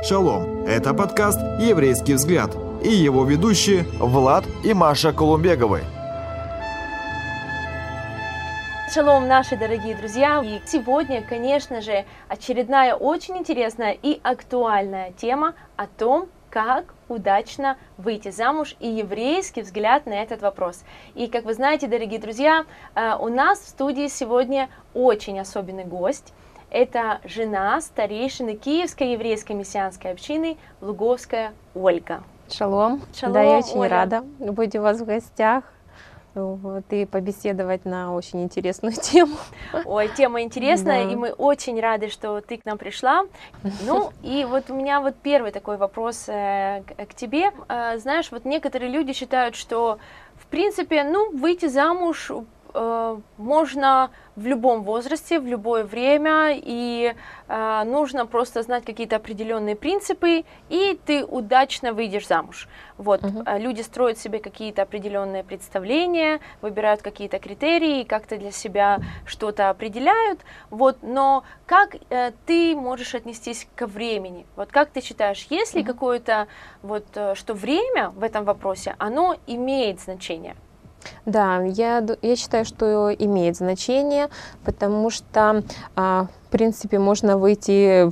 Шалом! Это подкаст «Еврейский взгляд» и его ведущие Влад и Маша Колумбеговы. Шалом, наши дорогие друзья! И сегодня, конечно же, очередная очень интересная и актуальная тема о том, как удачно выйти замуж и еврейский взгляд на этот вопрос. И как вы знаете, дорогие друзья, э, у нас в студии сегодня очень особенный гость. Это жена старейшины Киевской еврейской мессианской общины Луговская Ольга. Шалом. Шалом, да, я очень Оля. рада быть у вас в гостях вот, и побеседовать на очень интересную тему. Ой, тема интересная, Да. и мы очень рады, что ты к нам пришла. Ну, и вот у меня вот первый такой вопрос э, к, тебе. Э, знаешь, вот некоторые люди считают, что, в принципе, ну, выйти замуж можно в любом возрасте, в любое время, и э, нужно просто знать какие-то определенные принципы, и ты удачно выйдешь замуж. Вот, э, люди строят себе какие-то определенные представления, выбирают какие-то критерии, как-то для себя что-то определяют, вот, но как э, ты можешь отнестись ко времени? Вот как ты считаешь, есть ли Мгм. какое-то, вот, э, что время в этом вопросе, оно имеет значение? Да, я, я считаю, что имеет значение, потому что, а, в принципе, можно выйти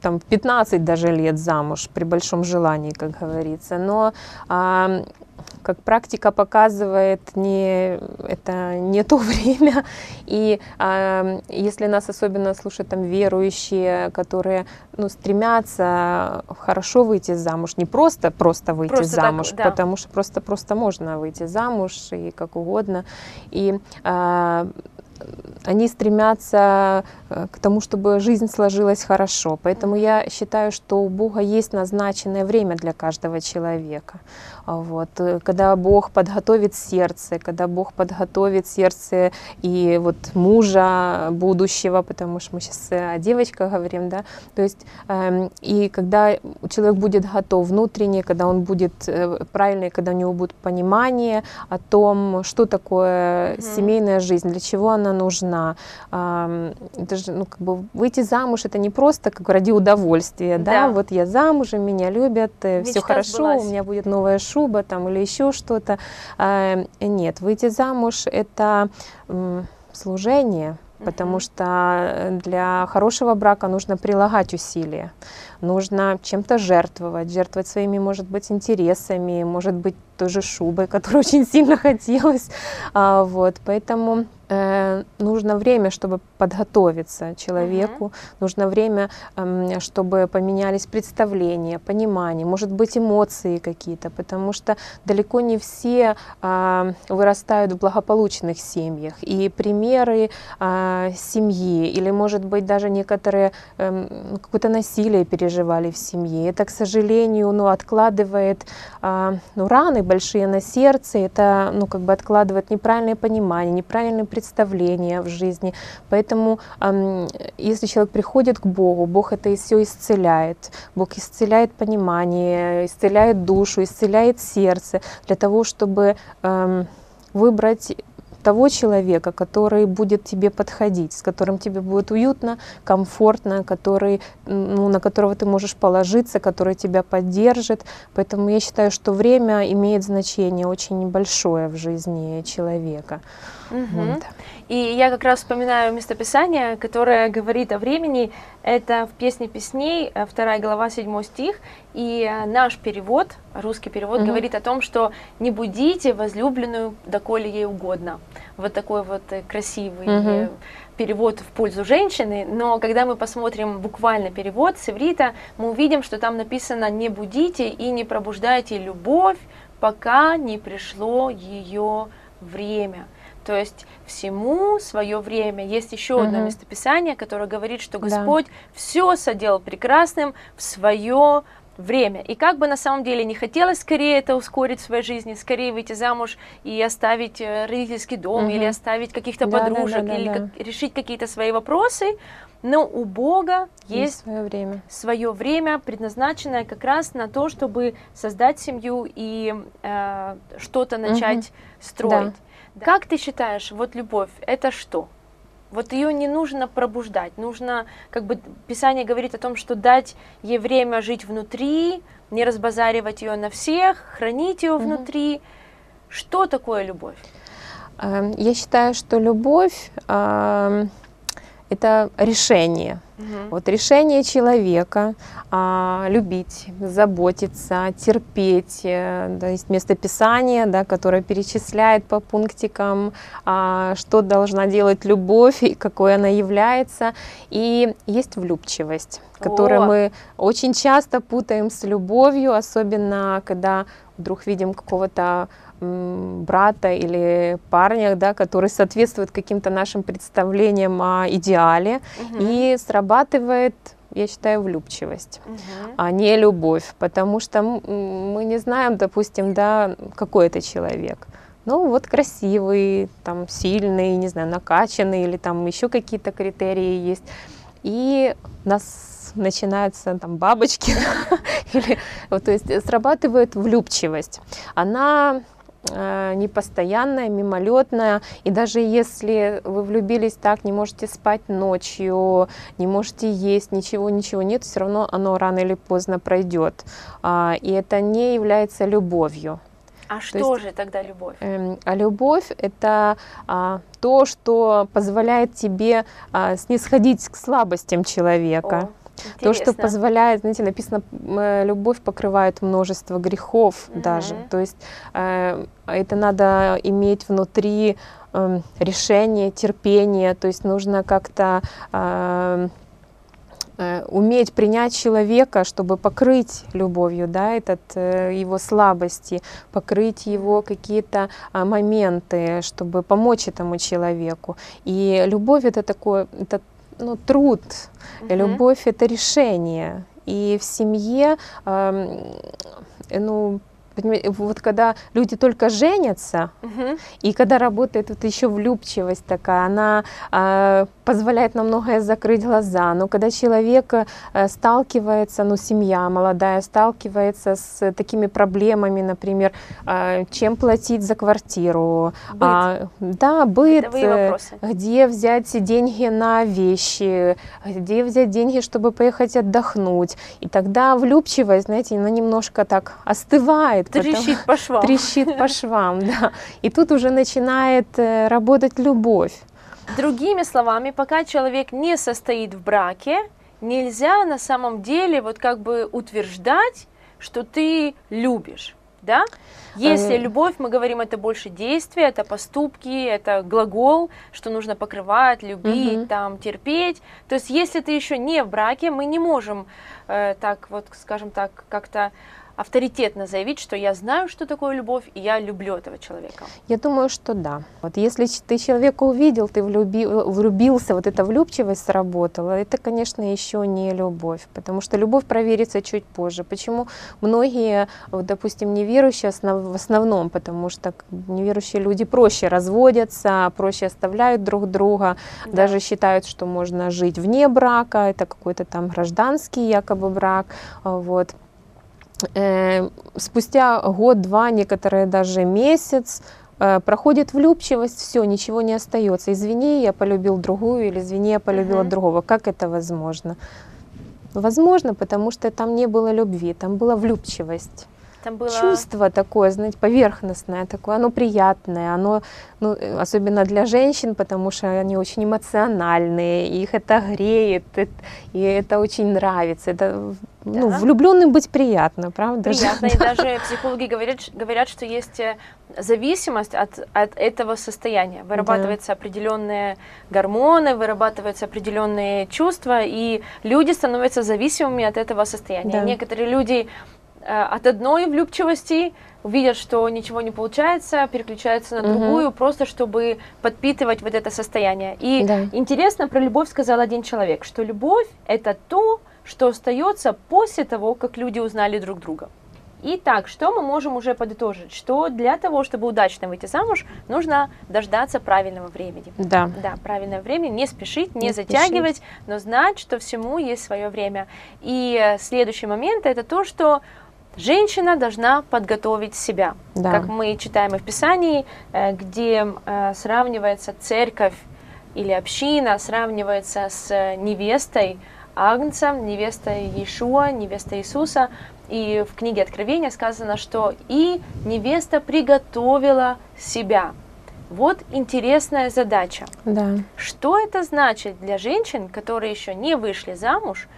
там, в 15 даже лет замуж при большом желании, как говорится. Но как практика показывает, не, это не то время. И а, если нас особенно слушают там верующие, которые ну, стремятся хорошо выйти замуж, не просто просто выйти Просто так, замуж, да. потому что просто просто можно выйти замуж и как угодно. И а, они стремятся э, к тому, чтобы жизнь сложилась хорошо. Поэтому я считаю, что у Бога есть назначенное время для каждого человека. А Вот. э, Когда Бог подготовит сердце, когда Бог подготовит сердце и вот мужа будущего, потому что мы сейчас о девочках говорим, да, то есть эм, и когда человек будет готов внутренне, когда он будет э, правильный, когда у него будет понимание о том, что такое Мгм. семейная жизнь, для чего она нужна. Ам, Это же, ну, как бы выйти замуж это не просто как ради удовольствия, да, Да. вот я замужем, меня любят, все Мечта хорошо, сбылась. у меня будет новая шуба там или еще что-то. А, Нет, выйти замуж это служение, потому что э, для хорошего брака нужно прилагать усилия, нужно чем-то жертвовать, жертвовать своими, может быть, интересами, может быть, той же шубой, которую очень сильно хотелось. А, Вот, поэтому э, нужно время, чтобы подготовиться человеку, нужно время, эм, чтобы поменялись представления, понимание, может быть, эмоции какие-то, потому что далеко не все а, вырастают в благополучных семьях. И примеры а, семьи, или, может быть, даже некоторые ну, какое-то насилие переживали в семье. Это, к сожалению, ну, откладывает а, ну, раны большие на сердце, это ну, как бы откладывает неправильное понимание, неправильные представления в жизни. Поэтому, если человек приходит к Богу, Бог это все исцеляет. Бог исцеляет понимание, исцеляет душу, исцеляет сердце для того, чтобы выбрать того человека, который будет тебе подходить, с которым тебе будет уютно, комфортно, который, ну, на которого ты можешь положиться, который тебя поддержит. Поэтому я считаю, что время имеет значение очень большое в жизни человека. Мгм. Вот. И я как раз вспоминаю местописание, которое говорит о времени. Это в «Песне песней», э, 2 глава, 7 стих. И э, наш перевод, русский перевод, Мгм. говорит о том, что «не будите возлюбленную, доколе ей угодно». Вот такой вот э, красивый э, перевод в пользу женщины, но когда мы посмотрим буквально перевод с иврита, мы увидим, что там написано «не будите и не пробуждайте любовь, пока не пришло ее время». То есть всему свое время. Есть еще одно Мгм. местописание, которое говорит, что Да. Господь все соделал прекрасным в свое время. И как бы на самом деле не хотелось скорее это ускорить в своей жизни, скорее выйти замуж и оставить э, родительский дом, Мгм. или оставить каких-то Да, да, подружек, да, да, или да. как- решить какие-то свои вопросы, но у Бога есть свое время. свое время, предназначенное как раз на то, чтобы создать семью и э, что-то начать строить. Как ты считаешь, вот любовь это что? Вот ее не нужно пробуждать, нужно, как бы Писание говорит о том, что дать ей время жить внутри, не разбазаривать ее на всех, хранить ее внутри. Что такое любовь? Эм, я считаю, что любовь эм, это решение. Угу. Вот решение человека а, любить, заботиться, терпеть. Э, да, есть местописание, да, которое перечисляет по пунктикам, а, что должна делать любовь и какой она является. И есть влюбчивость, которую О! мы очень часто путаем с любовью, особенно когда вдруг видим какого-то брата или парня, да, который соответствует каким-то нашим представлениям о идеале, угу. и срабатывает я считаю, влюбчивость, угу. а не любовь, потому что мы не знаем, допустим, да, какой это человек. Ну, вот красивый, там, сильный, не знаю, накачанный, или там еще какие-то критерии есть. И нас начинаются там бабочки, или, вот, то есть срабатывает влюбчивость. Она Э, непостоянная, мимолетная. И даже если вы влюбились так, не можете спать ночью, не можете есть, ничего, ничего нет, все равно оно рано или поздно пройдет. А, и это не является любовью. А то что есть, же тогда любовь? Э, а любовь это а, то, что позволяет тебе а, снисходить к слабостям человека. О Интересно. То, что позволяет, знаете, написано, э, любовь покрывает множество грехов mm-hmm. даже. То есть э, это надо иметь внутри э, решение, терпение. То есть нужно как-то э, э, уметь принять человека, чтобы покрыть любовью, да, этот э, его слабости, покрыть его какие-то э, моменты, чтобы помочь этому человеку. И любовь это такое, это ну, труд, угу. любовь это решение. И в семье, э, ну, вот когда люди только женятся, угу. и когда работает вот еще влюбчивость такая, она э, позволяет на многое закрыть глаза. Но когда человек э, сталкивается, ну, семья молодая сталкивается с такими проблемами, например, э, чем платить за квартиру, быт. А, да, быт, э, где взять деньги на вещи, где взять деньги, чтобы поехать отдохнуть. И тогда влюбчивость, знаете, она немножко так остывает Трещит по швам. Трещит по швам, да. И тут уже начинает э, работать любовь. Другими словами, пока человек не состоит в браке, нельзя на самом деле вот как бы утверждать, что ты любишь, да? Если э, любовь, мы говорим, это больше действия, это поступки, это глагол, что нужно покрывать, любить, угу. там, терпеть. То есть, если ты еще не в браке, мы не можем э, так вот, скажем так, как-то авторитетно заявить, что я знаю, что такое любовь, и я люблю этого человека? Я думаю, что да. Вот если ты человека увидел, ты влюбил, влюбился, вот эта влюбчивость сработала, это, конечно, еще не любовь, потому что любовь проверится чуть позже. Почему многие, вот, допустим, неверующие в основном, потому что неверующие люди проще разводятся, проще оставляют друг друга, да. даже считают, что можно жить вне брака, это какой-то там гражданский якобы брак, вот Э, спустя год-два, некоторые даже месяц, э, проходит влюбчивость, все, ничего не остается. Извини, я полюбил другую, или извини, я полюбила uh-huh. другого. Как это возможно? Возможно, потому что там не было любви, там была влюбчивость. Там было... Чувство такое, знаете, поверхностное такое, оно приятное, оно, ну, э, особенно для женщин, потому что они очень эмоциональные, их это греет, и это очень нравится. Это ну, влюбленным быть приятно, правда? Приятно, и даже психологи говорят, говорят, что есть э, зависимость от, от этого состояния. Вырабатываются да. определенные гормоны, вырабатываются определенные чувства, и люди становятся зависимыми от этого состояния. Да. Некоторые люди от одной влюбчивости видят, что ничего не получается, переключаются на другую, угу. просто чтобы подпитывать вот это состояние. И да. интересно про любовь сказал один человек, что любовь это то, что остается после того, как люди узнали друг друга. Итак, что мы можем уже подытожить? Что для того, чтобы удачно выйти замуж, нужно дождаться правильного времени. Да. Да, правильное время, не спешить, не, не затягивать, спешить. но знать, что всему есть свое время. И следующий момент это то, что женщина должна подготовить себя. Да. Как мы читаем в Писании, э, где э, сравнивается церковь или община сравнивается с невестой Агнца, невестой Иешуа, невестой Иисуса. И в книге Откровения сказано, что и невеста приготовила себя. Вот интересная задача. Да. Что это значит для женщин, которые еще не вышли замуж,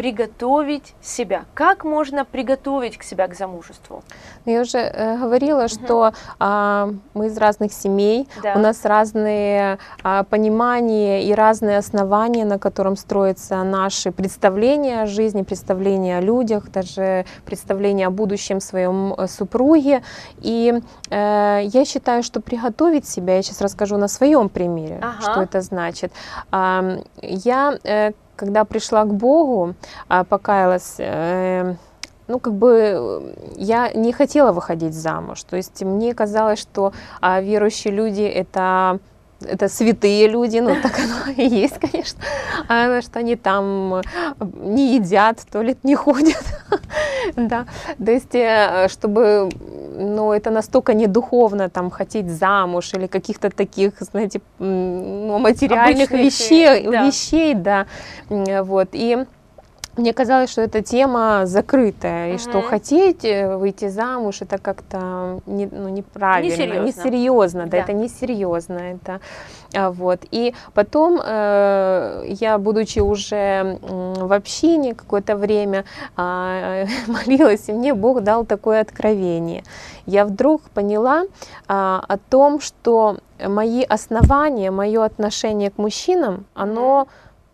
приготовить себя? Как можно приготовить к себя к замужеству? Ну, я уже э, говорила, что а, мы из разных семей, Да. у нас разные а, понимания и разные основания, на котором строятся наши представления о жизни, представления о людях, даже представления о будущем своем э, супруге. И э, я считаю, что приготовить себя, я сейчас расскажу на своем примере, Ага. что это значит. А, я э, когда пришла к Богу, а, покаялась, э, ну, как бы э, я не хотела выходить замуж. То есть мне казалось, что а, верующие люди это это святые люди, ну так оно и есть, конечно, а, что они там э, не едят, в туалет не ходят, да, то есть, э, чтобы, ну, это настолько не духовно, там, хотеть замуж или каких-то таких, знаете, ну, материальных Обычных, вещей, да. вещей, да, вот, и мне казалось, что эта тема закрытая, и что хотеть э, выйти замуж это как-то не, ну, неправильно, Несерьезно. несерьезно, да, Да. это несерьезно, это а, вот. И потом э, я, будучи уже в общине какое-то время, а, молилась, и мне Бог дал такое откровение. Я вдруг поняла а, о том, что мои основания, мое отношение к мужчинам, оно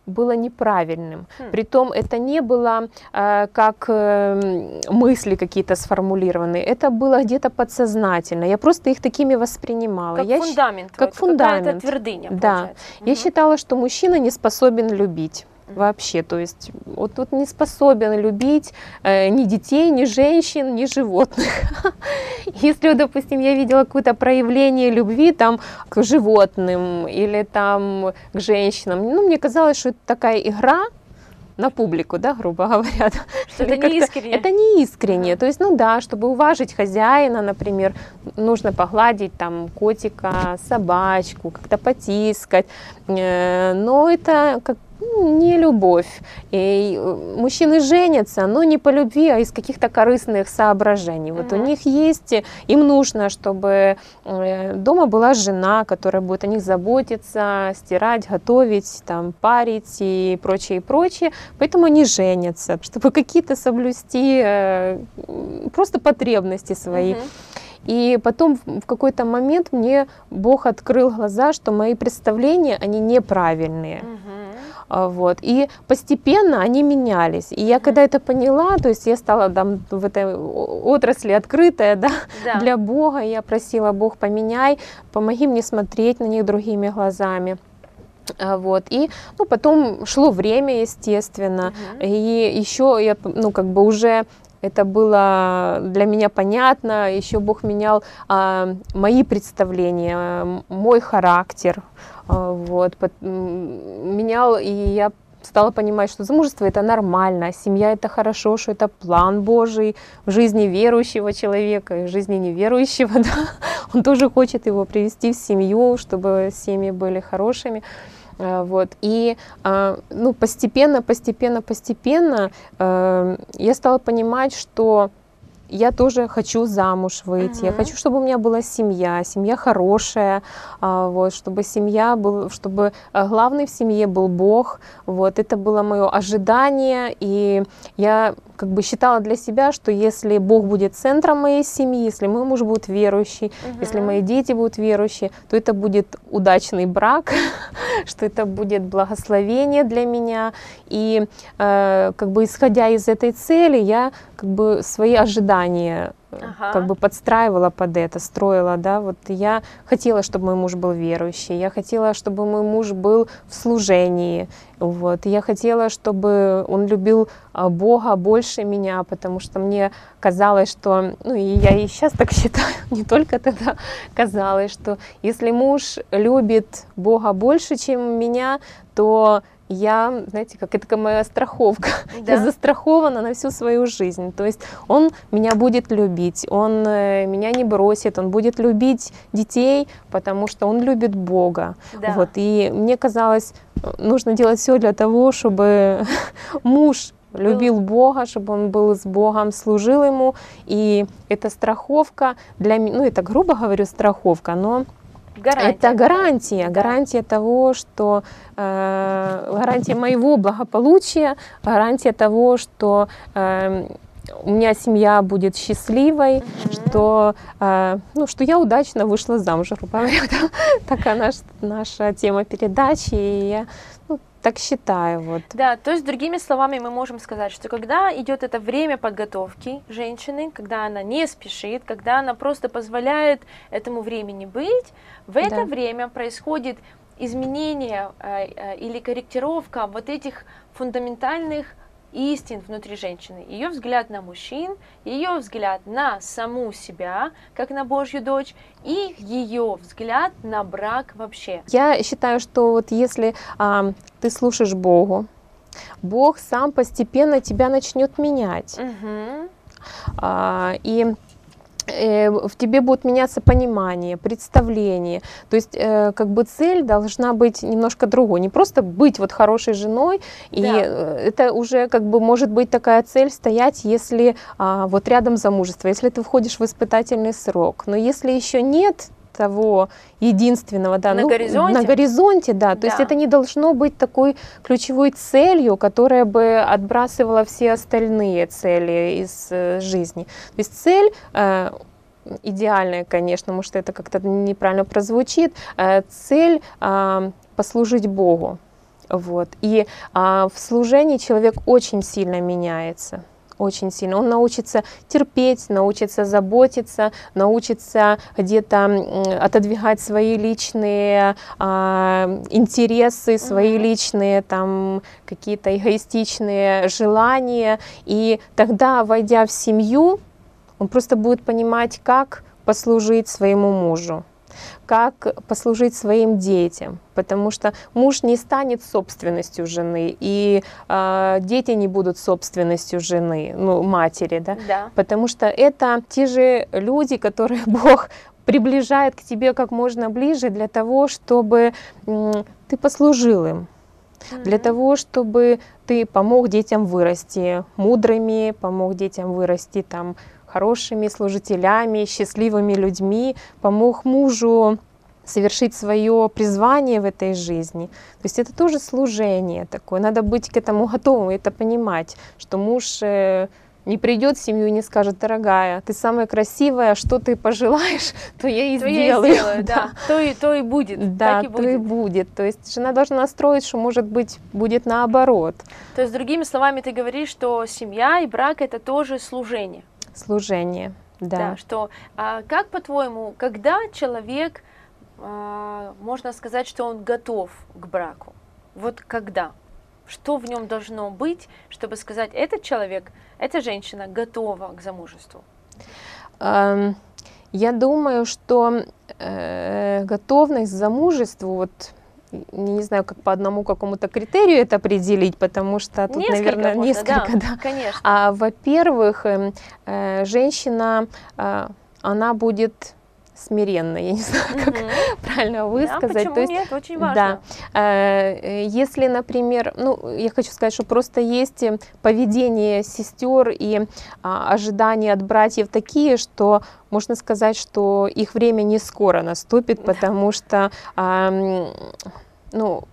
было неправильным. Хм. Притом это не было э, как э, мысли какие-то сформулированные, это было где-то подсознательно. Я просто их такими воспринимала. Как я, фундамент. как какая-то фундамент. твердыня, Да. получается. я Мгм. считала, что мужчина не способен любить. Вообще. То есть вот тут не способен любить э, ни детей, ни женщин, ни животных. Если, допустим, я видела какое-то проявление любви там к животным или там к женщинам, ну, мне казалось, что это такая игра на публику, да, грубо говоря. Что это как-то- не искренне. Это не искренне. То есть, ну да, чтобы уважить хозяина, например, нужно погладить там котика, собачку, как-то потискать. Э, Но это как не любовь. И э, мужчины женятся, но не по любви, а из каких-то корыстных соображений. Вот у Мгм. них есть, им нужно, чтобы э, дома была жена, которая будет о них заботиться, стирать, готовить, там, парить и прочее, и прочее. Поэтому они женятся, чтобы какие-то соблюсти э, просто потребности свои. Мгм. И потом в какой-то момент мне Бог открыл глаза, что мои представления, они неправильные. Мгм. А, Вот. И постепенно они менялись. И я когда это поняла, то есть я стала там в этой отрасли открытая, да, Да. для Бога. Я просила, Бог, поменяй, помоги мне смотреть на них другими глазами. А, Вот. И ну, потом шло время, естественно. Мгм. И еще я, ну, как бы уже это было для меня понятно. Еще Бог менял а, мои представления, мой характер. а, вот, м, менял, и я стала понимать, что замужество это нормально, семья это хорошо, что это план Божий в жизни верующего человека и в жизни неверующего, да. Он тоже хочет его привести в семью, чтобы семьи были хорошими. А, Вот. И а, ну, постепенно, постепенно, постепенно э, я стала понимать, что я тоже хочу замуж выйти, я Мгм. хочу, чтобы у меня была семья, семья хорошая, а, вот, чтобы семья был, чтобы а, главный в семье был Бог, вот, это было мое ожидание, и я как бы считала для себя, что если Бог будет центром моей семьи, если мой муж будет верующий, если Мгм. мои дети будут верующие, то это будет удачный брак, что это будет благословение для меня. И э, как бы исходя из этой цели, я как бы свои ожидания Ага. как бы подстраивала под это, строила, да, вот я хотела, чтобы мой муж был верующий, я хотела, чтобы мой муж был в служении, вот, я хотела, чтобы он любил а, Бога больше меня, потому что мне казалось, что, ну и я и сейчас так считаю, не только тогда казалось, что если муж любит Бога больше, чем меня, то я, знаете, как это моя страховка. Да. Я застрахована на всю свою жизнь. То есть он меня будет любить, он э, меня не бросит, он будет любить детей, потому что он любит Бога. Да. Вот. И мне казалось, нужно делать все для того, чтобы муж любил Бога, чтобы он был с Богом, служил ему. И это страховка для меня, ну это грубо говорю страховка, но Гарантия. Это гарантия, гарантия того, что э, гарантия моего благополучия, гарантия того, что э, у меня семья будет счастливой, mm-hmm. что, э, ну, что я удачно вышла замуж, грубо говоря. Такая наш, наша тема передачи. И я ну, так считаю. Вот. Да, то есть, другими словами, мы можем сказать, что когда идет это время подготовки женщины, когда она не спешит, когда она просто позволяет этому времени быть, в это да. время происходит изменение э, э, или корректировка вот этих фундаментальных истин внутри женщины. Ее взгляд на мужчин, ее взгляд на саму себя, как на Божью дочь, и ее взгляд на брак вообще. Я считаю, что вот если а, ты слушаешь Богу, Бог сам постепенно тебя начнет менять. Угу. А, и в тебе будет меняться понимание, представление. То есть э, как бы цель должна быть немножко другой. Не просто быть вот хорошей женой, да. и э, это уже как бы может быть такая цель стоять, если а, вот рядом замужество, если ты входишь в испытательный срок. Но если еще нет того единственного, да, на ну, горизонте, на горизонте, да, то да. есть это не должно быть такой ключевой целью, которая бы отбрасывала все остальные цели из э, жизни. То есть цель э, идеальная, конечно, может это как-то неправильно прозвучит, э, цель э, послужить Богу, вот. И э, в служении человек очень сильно меняется очень сильно. Он научится терпеть, научится заботиться, научится где-то отодвигать свои личные а, интересы, свои mm-hmm. личные там какие-то эгоистичные желания. И тогда, войдя в семью, он просто будет понимать, как послужить своему мужу как послужить своим детям, потому что муж не станет собственностью жены, и э, дети не будут собственностью жены, ну, матери, да? да, потому что это те же люди, которые Бог приближает к тебе как можно ближе для того, чтобы ты послужил им, mm-hmm. для того, чтобы ты помог детям вырасти мудрыми, помог детям вырасти там хорошими служителями, счастливыми людьми, помог мужу совершить свое призвание в этой жизни. То есть это тоже служение такое. Надо быть к этому готовым, это понимать, что муж э, не придет в семью и не скажет, дорогая, ты самая красивая, что ты пожелаешь, то я и то сделаю. Я и сделаю да. да. То, и, то и будет. Да, так и то будет. и будет. То есть жена должна настроить, что может быть будет наоборот. То есть другими словами ты говоришь, что семья и брак это тоже служение служение. Да. да что, а, как по-твоему, когда человек, а, можно сказать, что он готов к браку? Вот когда? Что в нем должно быть, чтобы сказать, этот человек, эта женщина готова к замужеству? Я думаю, что э, готовность к замужеству, вот не знаю, как по одному какому-то критерию это определить, потому что тут, несколько наверное, можно, несколько, да, да. Конечно. А во-первых, э, э, женщина, э, она будет смиренно, я не знаю, как угу. правильно высказать. Да, почему То есть, нет, очень важно. Да, э, если, например, ну, я хочу сказать, что просто есть поведение сестер и а, ожидания от братьев такие, что можно сказать, что их время не скоро наступит, потому что, а, ну,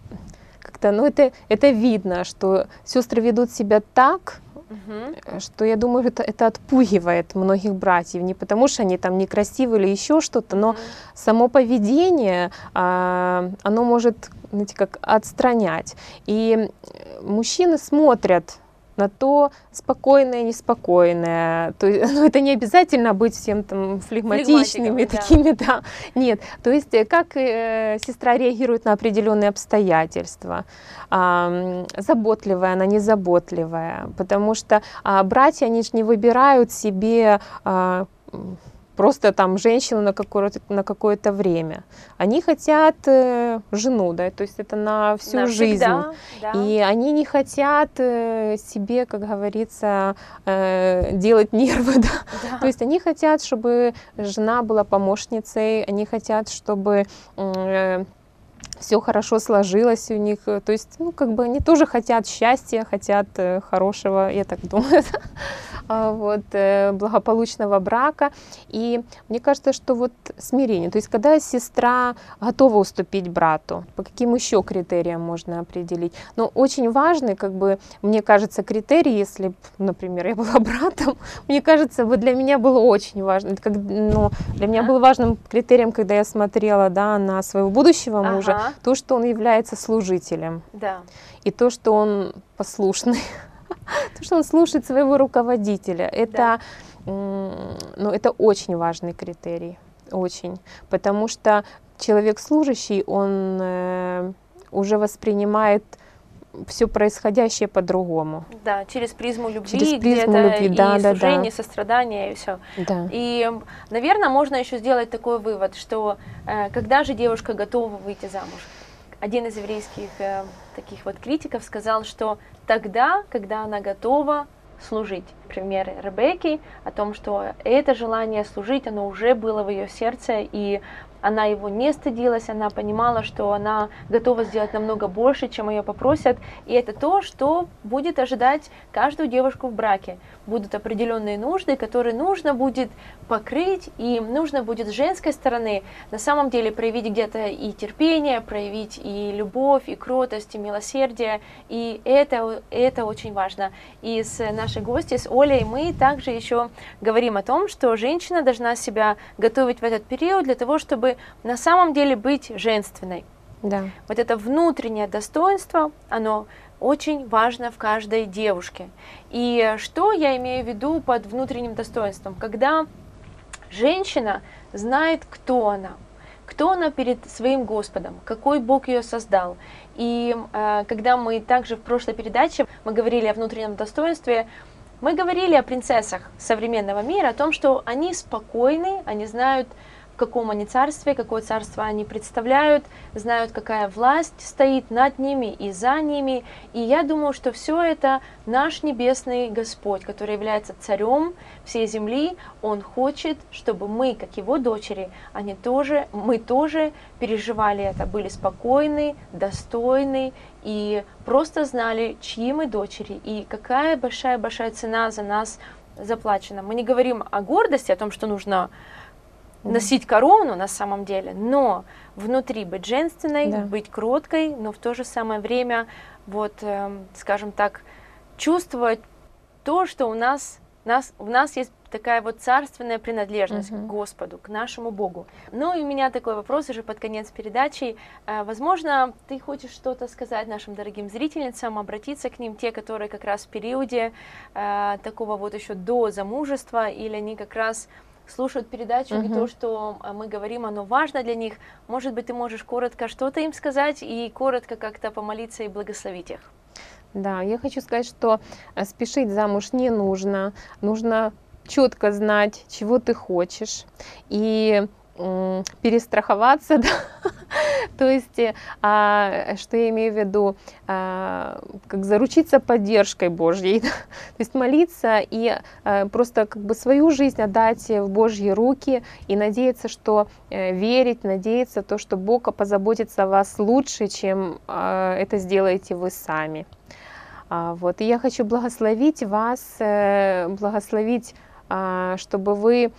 как-то, ну, это, это видно, что сестры ведут себя так, Угу. Что я думаю, это, это отпугивает многих братьев. Не потому что они там некрасивые или еще что-то, но угу. само поведение, а, оно может, знаете, как отстранять. И мужчины смотрят на то спокойное, неспокойное. То есть, ну, это не обязательно быть всем там флегматичными такими, да. Нет. То есть, э, как э, сестра реагирует на определенные обстоятельства. А, заботливая она, незаботливая. Потому что а, братья, они же не выбирают себе а, просто там женщину на какое-то, на какое-то время. Они хотят э, жену, да, то есть это на всю Навсегда, жизнь. Да. И они не хотят э, себе, как говорится, э, делать нервы, да? да. То есть они хотят, чтобы жена была помощницей, они хотят, чтобы э, все хорошо сложилось у них. То есть, ну, как бы они тоже хотят счастья, хотят э, хорошего, я так думаю. А, вот, э, благополучного брака. И мне кажется, что вот смирение, то есть когда сестра готова уступить брату, по каким еще критериям можно определить? Но очень важный, как бы, мне кажется, критерий, если, например, я была братом, мне кажется, вот для меня было очень важно, как, ну, для меня было важным критерием, когда я смотрела да, на своего будущего мужа, ага. то, что он является служителем. Да. И то, что он послушный. То, что он слушает своего руководителя, это, ну, это очень важный критерий, очень, потому что человек служащий, он э, уже воспринимает все происходящее по-другому. Да, через призму любви, через призму любви, да, и да, служение, да. сострадание и все. Да. И, наверное, можно еще сделать такой вывод, что э, когда же девушка готова выйти замуж? один из еврейских э, таких вот критиков сказал, что тогда, когда она готова служить. Пример Ребекки о том, что это желание служить, оно уже было в ее сердце, и она его не стыдилась, она понимала, что она готова сделать намного больше, чем ее попросят, и это то, что будет ожидать каждую девушку в браке. Будут определенные нужды, которые нужно будет покрыть, и нужно будет с женской стороны на самом деле проявить где-то и терпение, проявить и любовь, и кротость, и милосердие, и это, это очень важно. И с нашей гостью, с Олей, мы также еще говорим о том, что женщина должна себя готовить в этот период для того, чтобы на самом деле быть женственной. Да. Вот это внутреннее достоинство, оно очень важно в каждой девушке. И что я имею в виду под внутренним достоинством? Когда женщина знает, кто она, кто она перед своим Господом, какой Бог ее создал. И э, когда мы также в прошлой передаче мы говорили о внутреннем достоинстве, мы говорили о принцессах современного мира, о том, что они спокойны, они знают, каком они царстве, какое царство они представляют, знают, какая власть стоит над ними и за ними. И я думаю, что все это наш небесный Господь, который является царем всей земли, Он хочет, чтобы мы, как Его дочери, они тоже, мы тоже переживали это, были спокойны, достойны и просто знали, чьи мы дочери и какая большая-большая цена за нас заплачена. Мы не говорим о гордости, о том, что нужно носить корону на самом деле, но внутри быть женственной, да. быть кроткой, но в то же самое время, вот, э, скажем так, чувствовать то, что у нас, нас, у нас есть такая вот царственная принадлежность uh-huh. к Господу, к нашему Богу. Ну и у меня такой вопрос уже под конец передачи. Э, возможно, ты хочешь что-то сказать нашим дорогим зрительницам, обратиться к ним, те, которые как раз в периоде э, такого вот еще до замужества, или они как раз слушают передачу, угу. и то, что а, мы говорим, оно важно для них. Может быть, ты можешь коротко что-то им сказать и коротко как-то помолиться и благословить их. Да, я хочу сказать, что э, спешить замуж не нужно. Нужно четко знать, чего ты хочешь. И перестраховаться, да? то есть, э, а, что я имею в виду, а, как заручиться поддержкой Божьей, то есть молиться и а, просто как бы свою жизнь отдать в Божьи руки и надеяться, что а, верить, надеяться то, что Бог позаботится о вас лучше, чем а, это сделаете вы сами. А, вот. И я хочу благословить вас, благословить, а, чтобы вы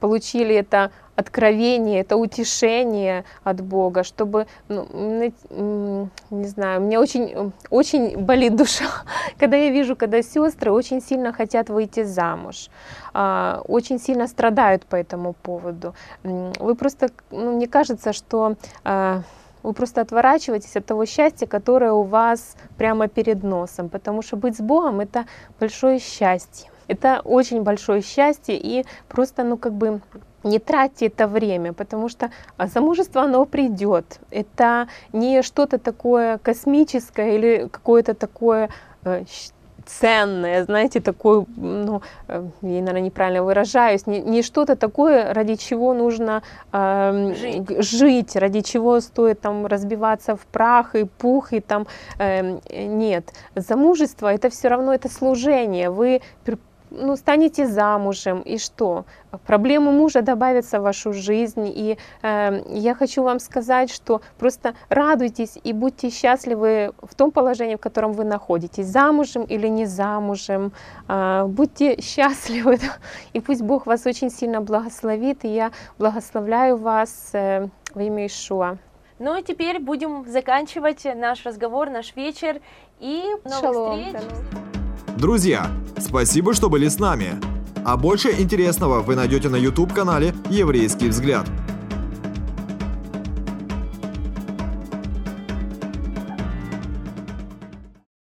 получили это откровение, это утешение от Бога, чтобы, ну, не знаю, мне очень, очень болит душа, когда я вижу, когда сестры очень сильно хотят выйти замуж, а, очень сильно страдают по этому поводу. Вы просто, ну, мне кажется, что а, вы просто отворачиваетесь от того счастья, которое у вас прямо перед носом, потому что быть с Богом это большое счастье. Это очень большое счастье и просто, ну, как бы не тратьте это время, потому что а, замужество, оно придет. Это не что-то такое космическое или какое-то такое э, ценное, знаете, такое, ну, э, я, наверное, неправильно выражаюсь, не, не что-то такое, ради чего нужно э, жить. жить, ради чего стоит там разбиваться в прах и пух, и там, э, нет. Замужество это все равно это служение, вы ну, станете замужем, и что? Проблемы мужа добавятся в вашу жизнь, и э, я хочу вам сказать, что просто радуйтесь и будьте счастливы в том положении, в котором вы находитесь, замужем или не замужем, э, будьте счастливы, и пусть Бог вас очень сильно благословит, и я благословляю вас э, во имя Ишуа. Ну и теперь будем заканчивать наш разговор, наш вечер, и новых Шалом. встреч! Друзья, спасибо, что были с нами. А больше интересного вы найдете на YouTube-канале «Еврейский взгляд».